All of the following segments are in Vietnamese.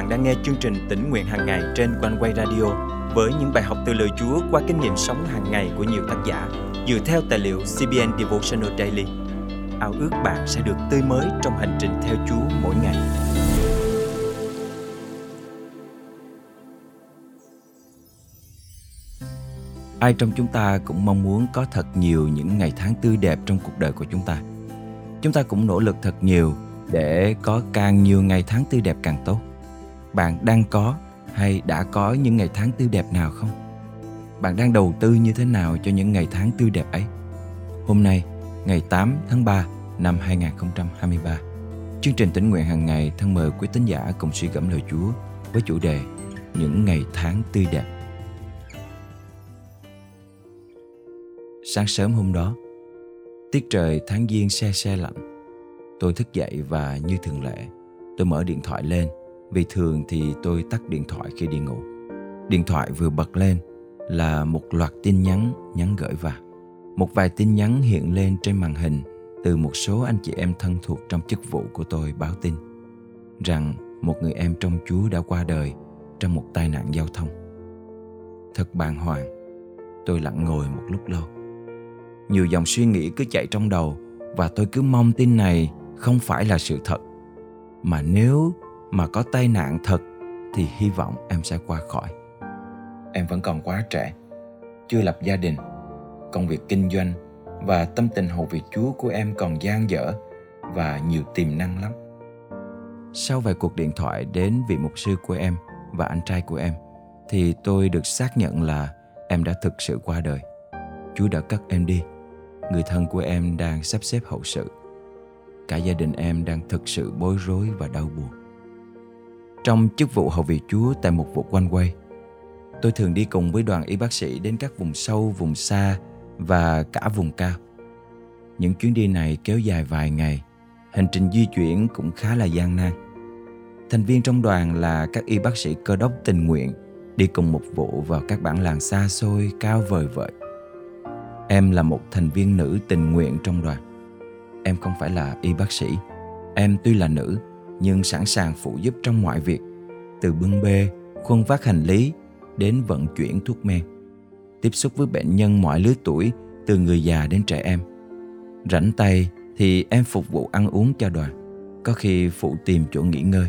bạn đang nghe chương trình tỉnh nguyện hàng ngày trên quanh quay radio với những bài học từ lời Chúa qua kinh nghiệm sống hàng ngày của nhiều tác giả dựa theo tài liệu CBN Devotional Daily. Ao ước bạn sẽ được tươi mới trong hành trình theo Chúa mỗi ngày. Ai trong chúng ta cũng mong muốn có thật nhiều những ngày tháng tươi đẹp trong cuộc đời của chúng ta. Chúng ta cũng nỗ lực thật nhiều để có càng nhiều ngày tháng tươi đẹp càng tốt. Bạn đang có hay đã có những ngày tháng tươi đẹp nào không? Bạn đang đầu tư như thế nào cho những ngày tháng tươi đẹp ấy? Hôm nay, ngày 8 tháng 3 năm 2023, chương trình tỉnh nguyện hàng ngày thân mời quý tín giả cùng suy gẫm lời Chúa với chủ đề Những ngày tháng tươi đẹp. Sáng sớm hôm đó, tiết trời tháng giêng xe xe lạnh. Tôi thức dậy và như thường lệ, tôi mở điện thoại lên vì thường thì tôi tắt điện thoại khi đi ngủ. Điện thoại vừa bật lên là một loạt tin nhắn nhắn gửi vào. Một vài tin nhắn hiện lên trên màn hình từ một số anh chị em thân thuộc trong chức vụ của tôi báo tin rằng một người em trong Chúa đã qua đời trong một tai nạn giao thông. Thật bàng hoàng, tôi lặng ngồi một lúc lâu. Nhiều dòng suy nghĩ cứ chạy trong đầu và tôi cứ mong tin này không phải là sự thật. Mà nếu mà có tai nạn thật thì hy vọng em sẽ qua khỏi. Em vẫn còn quá trẻ chưa lập gia đình. Công việc kinh doanh và tâm tình hầu việc chúa của em còn gian dở và nhiều tiềm năng lắm. Sau vài cuộc điện thoại đến vị mục sư của em và anh trai của em thì tôi được xác nhận là em đã thực sự qua đời. Chúa đã cất em đi. Người thân của em đang sắp xếp hậu sự. Cả gia đình em đang thực sự bối rối và đau buồn trong chức vụ hầu việc Chúa tại một vụ quanh quay. Tôi thường đi cùng với đoàn y bác sĩ đến các vùng sâu, vùng xa và cả vùng cao. Những chuyến đi này kéo dài vài ngày, hành trình di chuyển cũng khá là gian nan. Thành viên trong đoàn là các y bác sĩ cơ đốc tình nguyện đi cùng một vụ vào các bản làng xa xôi cao vời vợi. Em là một thành viên nữ tình nguyện trong đoàn. Em không phải là y bác sĩ. Em tuy là nữ nhưng sẵn sàng phụ giúp trong mọi việc, từ bưng bê, khuân vác hành lý đến vận chuyển thuốc men. Tiếp xúc với bệnh nhân mọi lứa tuổi, từ người già đến trẻ em. Rảnh tay thì em phục vụ ăn uống cho đoàn, có khi phụ tìm chỗ nghỉ ngơi.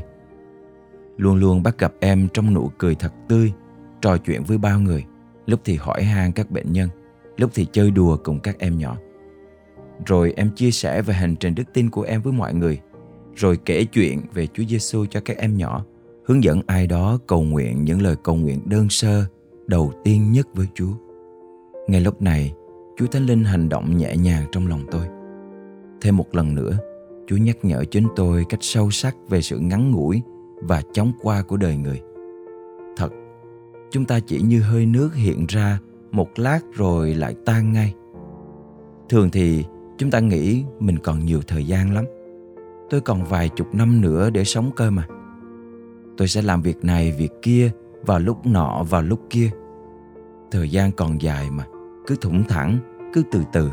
Luôn luôn bắt gặp em trong nụ cười thật tươi, trò chuyện với bao người, lúc thì hỏi han các bệnh nhân, lúc thì chơi đùa cùng các em nhỏ. Rồi em chia sẻ về hành trình đức tin của em với mọi người – rồi kể chuyện về Chúa Giêsu cho các em nhỏ, hướng dẫn ai đó cầu nguyện những lời cầu nguyện đơn sơ đầu tiên nhất với Chúa. Ngay lúc này, Chúa Thánh Linh hành động nhẹ nhàng trong lòng tôi. Thêm một lần nữa, Chúa nhắc nhở chính tôi cách sâu sắc về sự ngắn ngủi và chóng qua của đời người. Thật, chúng ta chỉ như hơi nước hiện ra một lát rồi lại tan ngay. Thường thì chúng ta nghĩ mình còn nhiều thời gian lắm tôi còn vài chục năm nữa để sống cơ mà. Tôi sẽ làm việc này, việc kia, vào lúc nọ, vào lúc kia. Thời gian còn dài mà, cứ thủng thẳng, cứ từ từ.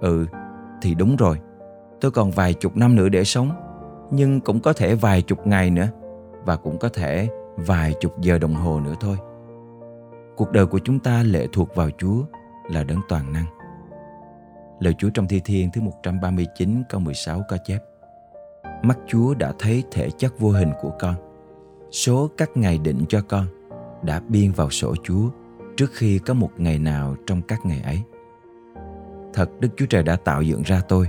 Ừ thì đúng rồi, tôi còn vài chục năm nữa để sống, nhưng cũng có thể vài chục ngày nữa, và cũng có thể vài chục giờ đồng hồ nữa thôi. Cuộc đời của chúng ta lệ thuộc vào Chúa, là đấng toàn năng. Lời Chúa trong Thi Thiên thứ 139 câu 16 có chép mắt Chúa đã thấy thể chất vô hình của con. Số các ngày định cho con đã biên vào sổ Chúa trước khi có một ngày nào trong các ngày ấy. Thật Đức Chúa Trời đã tạo dựng ra tôi.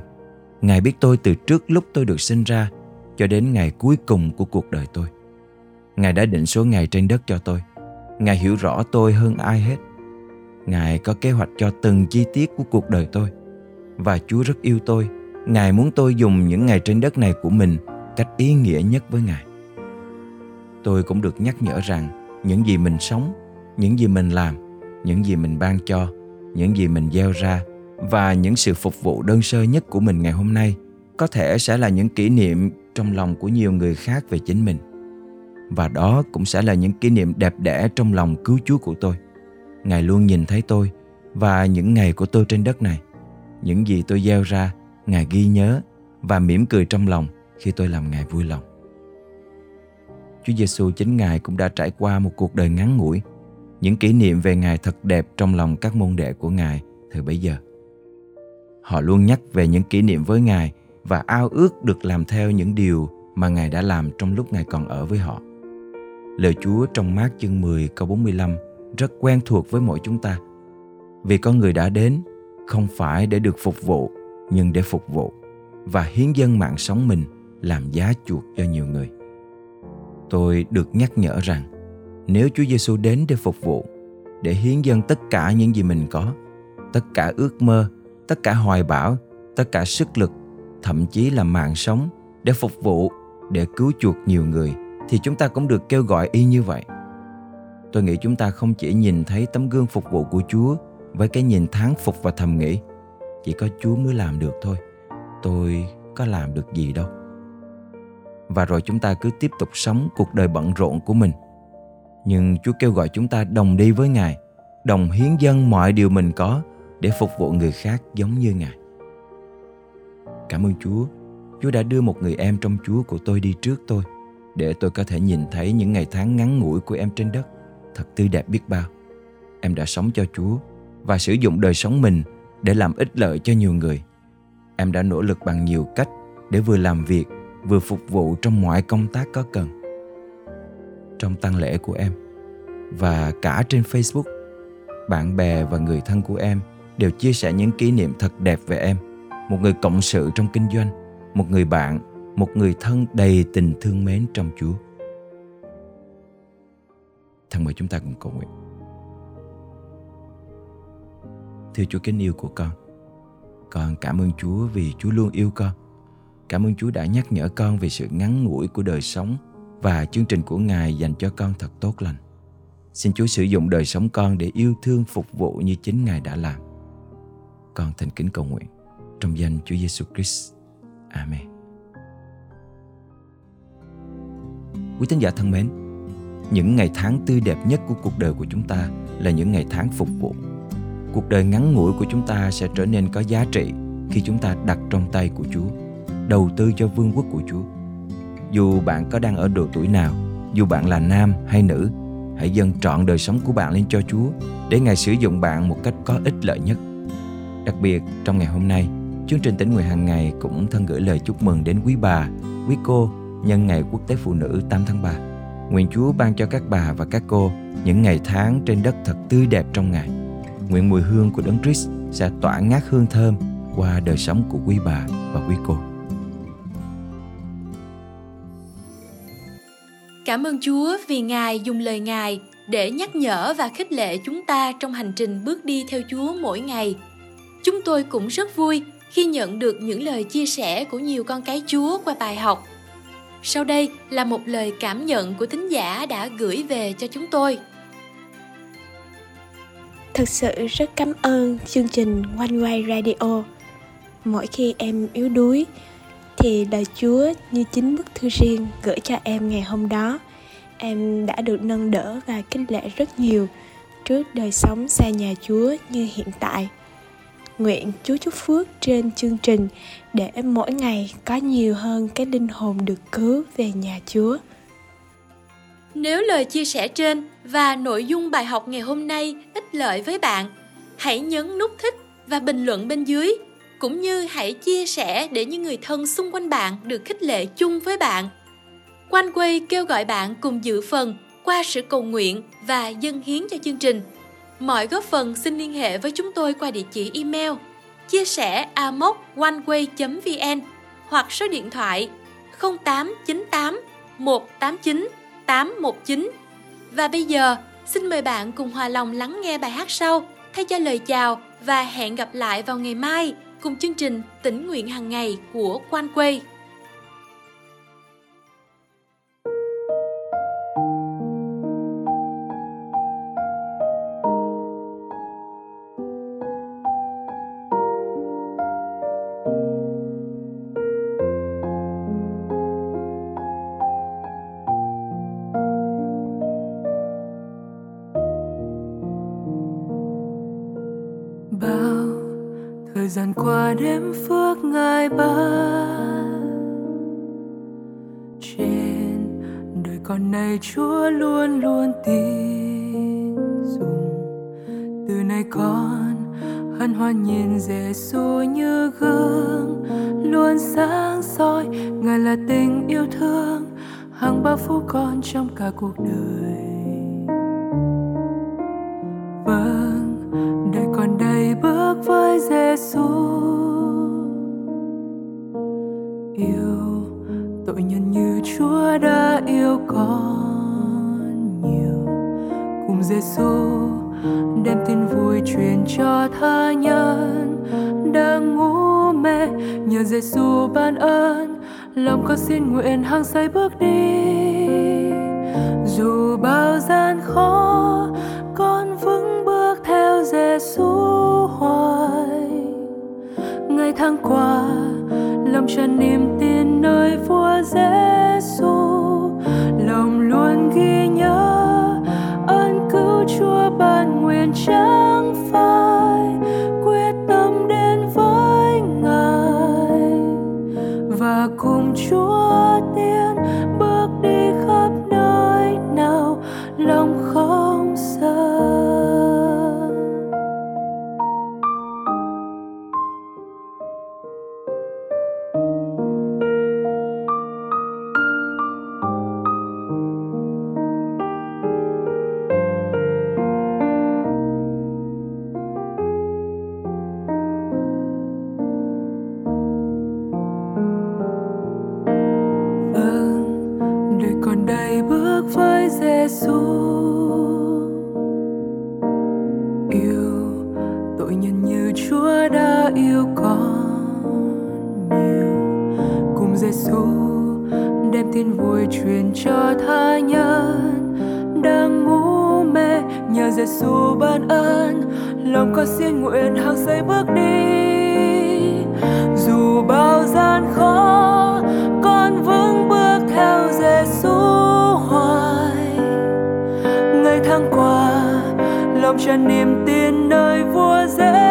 Ngài biết tôi từ trước lúc tôi được sinh ra cho đến ngày cuối cùng của cuộc đời tôi. Ngài đã định số ngày trên đất cho tôi. Ngài hiểu rõ tôi hơn ai hết. Ngài có kế hoạch cho từng chi tiết của cuộc đời tôi. Và Chúa rất yêu tôi Ngài muốn tôi dùng những ngày trên đất này của mình cách ý nghĩa nhất với Ngài. Tôi cũng được nhắc nhở rằng những gì mình sống, những gì mình làm, những gì mình ban cho, những gì mình gieo ra và những sự phục vụ đơn sơ nhất của mình ngày hôm nay có thể sẽ là những kỷ niệm trong lòng của nhiều người khác về chính mình. Và đó cũng sẽ là những kỷ niệm đẹp đẽ trong lòng cứu Chúa của tôi. Ngài luôn nhìn thấy tôi và những ngày của tôi trên đất này. Những gì tôi gieo ra Ngài ghi nhớ và mỉm cười trong lòng khi tôi làm Ngài vui lòng. Chúa Giêsu chính Ngài cũng đã trải qua một cuộc đời ngắn ngủi. Những kỷ niệm về Ngài thật đẹp trong lòng các môn đệ của Ngài thời bấy giờ. Họ luôn nhắc về những kỷ niệm với Ngài và ao ước được làm theo những điều mà Ngài đã làm trong lúc Ngài còn ở với họ. Lời Chúa trong mát chương 10 câu 45 rất quen thuộc với mỗi chúng ta. Vì con người đã đến, không phải để được phục vụ nhưng để phục vụ và hiến dân mạng sống mình làm giá chuộc cho nhiều người. Tôi được nhắc nhở rằng nếu Chúa Giêsu đến để phục vụ, để hiến dân tất cả những gì mình có, tất cả ước mơ, tất cả hoài bão, tất cả sức lực, thậm chí là mạng sống để phục vụ, để cứu chuộc nhiều người thì chúng ta cũng được kêu gọi y như vậy. Tôi nghĩ chúng ta không chỉ nhìn thấy tấm gương phục vụ của Chúa với cái nhìn tháng phục và thầm nghĩ chỉ có Chúa mới làm được thôi. Tôi có làm được gì đâu. Và rồi chúng ta cứ tiếp tục sống cuộc đời bận rộn của mình. Nhưng Chúa kêu gọi chúng ta đồng đi với Ngài, đồng hiến dân mọi điều mình có để phục vụ người khác giống như Ngài. Cảm ơn Chúa, Chúa đã đưa một người em trong Chúa của tôi đi trước tôi để tôi có thể nhìn thấy những ngày tháng ngắn ngủi của em trên đất thật tươi đẹp biết bao. Em đã sống cho Chúa và sử dụng đời sống mình để làm ích lợi cho nhiều người. Em đã nỗ lực bằng nhiều cách để vừa làm việc, vừa phục vụ trong mọi công tác có cần. Trong tăng lễ của em và cả trên Facebook, bạn bè và người thân của em đều chia sẻ những kỷ niệm thật đẹp về em. Một người cộng sự trong kinh doanh, một người bạn, một người thân đầy tình thương mến trong Chúa. Thân mời chúng ta cùng cầu nguyện. Thưa Chúa kính yêu của con, con cảm ơn Chúa vì Chúa luôn yêu con. Cảm ơn Chúa đã nhắc nhở con về sự ngắn ngủi của đời sống và chương trình của Ngài dành cho con thật tốt lành. Xin Chúa sử dụng đời sống con để yêu thương phục vụ như chính Ngài đã làm. Con thành kính cầu nguyện trong danh Chúa Giêsu Christ. Amen. Quý tín giả thân mến, những ngày tháng tươi đẹp nhất của cuộc đời của chúng ta là những ngày tháng phục vụ cuộc đời ngắn ngủi của chúng ta sẽ trở nên có giá trị khi chúng ta đặt trong tay của Chúa, đầu tư cho vương quốc của Chúa. Dù bạn có đang ở độ tuổi nào, dù bạn là nam hay nữ, hãy dâng trọn đời sống của bạn lên cho Chúa để Ngài sử dụng bạn một cách có ích lợi nhất. Đặc biệt trong ngày hôm nay, chương trình tỉnh nguyện hàng ngày cũng thân gửi lời chúc mừng đến quý bà, quý cô nhân ngày Quốc tế Phụ nữ 8 tháng 3. Nguyện Chúa ban cho các bà và các cô những ngày tháng trên đất thật tươi đẹp trong ngày nguyện mùi hương của Đấng Christ sẽ tỏa ngát hương thơm qua đời sống của quý bà và quý cô. Cảm ơn Chúa vì Ngài dùng lời Ngài để nhắc nhở và khích lệ chúng ta trong hành trình bước đi theo Chúa mỗi ngày. Chúng tôi cũng rất vui khi nhận được những lời chia sẻ của nhiều con cái Chúa qua bài học. Sau đây là một lời cảm nhận của thính giả đã gửi về cho chúng tôi. Thật sự rất cảm ơn chương trình One Way Radio. Mỗi khi em yếu đuối, thì lời Chúa như chính bức thư riêng gửi cho em ngày hôm đó. Em đã được nâng đỡ và kinh lệ rất nhiều trước đời sống xa nhà Chúa như hiện tại. Nguyện Chúa chúc phước trên chương trình để mỗi ngày có nhiều hơn cái linh hồn được cứu về nhà Chúa. Nếu lời chia sẻ trên và nội dung bài học ngày hôm nay ích lợi với bạn, hãy nhấn nút thích và bình luận bên dưới cũng như hãy chia sẻ để những người thân xung quanh bạn được khích lệ chung với bạn. Quanh quay kêu gọi bạn cùng dự phần qua sự cầu nguyện và dân hiến cho chương trình. Mọi góp phần xin liên hệ với chúng tôi qua địa chỉ email chia sẻ amoconeway.vn hoặc số điện thoại 0898 189 819. Và bây giờ, xin mời bạn cùng hòa lòng lắng nghe bài hát sau thay cho lời chào và hẹn gặp lại vào ngày mai cùng chương trình tỉnh nguyện hàng ngày của Quan Quê. Thời gian qua đêm phước ngài ban. Trên đời con này chúa luôn luôn tin dùng. Từ nay con hân hoan nhìn Giêsu như gương, luôn sáng soi. Ngài là tình yêu thương, hàng bao phút con trong cả cuộc đời. Vâng đời con đầy bước với Giêsu yêu tội nhân như Chúa đã yêu con nhiều. Cùng Giêsu đem tin vui truyền cho tha nhân. Đang ngủ mê nhờ Giêsu ban ơn. Lòng con xin nguyện hăng say bước đi. Dù bao gian khó qua, lòng tràn niềm tin nơi vua Giêsu. Lòng luôn ghi nhớ ơn cứu Chúa ban nguyện chẳng phai, quyết tâm đến với Ngài. Và cùng Chúa tiến bước đi khắp nơi nào, lòng còn đầy bước với Giêsu yêu tội nhân như Chúa đã yêu con. Nhiều cùng Giêsu đem tin vui truyền cho tha nhân. Đang ngủ mê, nhờ Giêsu ban ơn. Lòng con xin nguyện hàng say bước đi. Dù bao gian khó lòng tràn niềm tin nơi vua dễ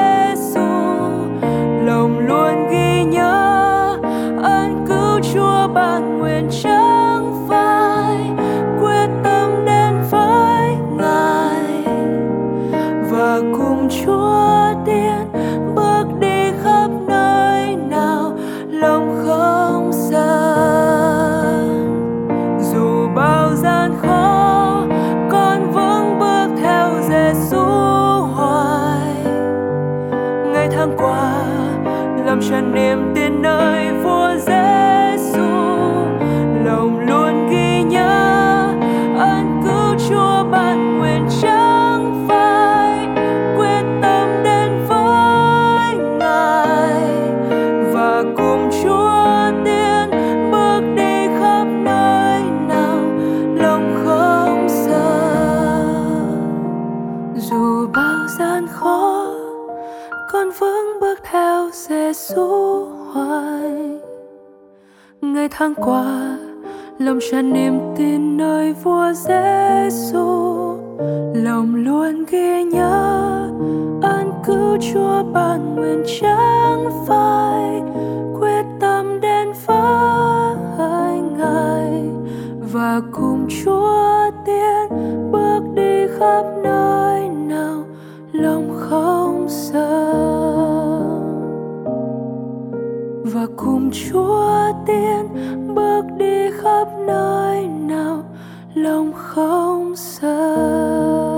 ngày tháng qua, lòng tràn niềm tin nơi vua Giêsu. Lòng luôn ghi nhớ ơn cứu Chúa ban nguyện chẳng phai, quyết tâm đến với Ngài. Và cùng Chúa tiến bước đi khắp nơi nào lòng không sợ. và cùng Chúa tiên bước đi khắp nơi nào lòng không sợ.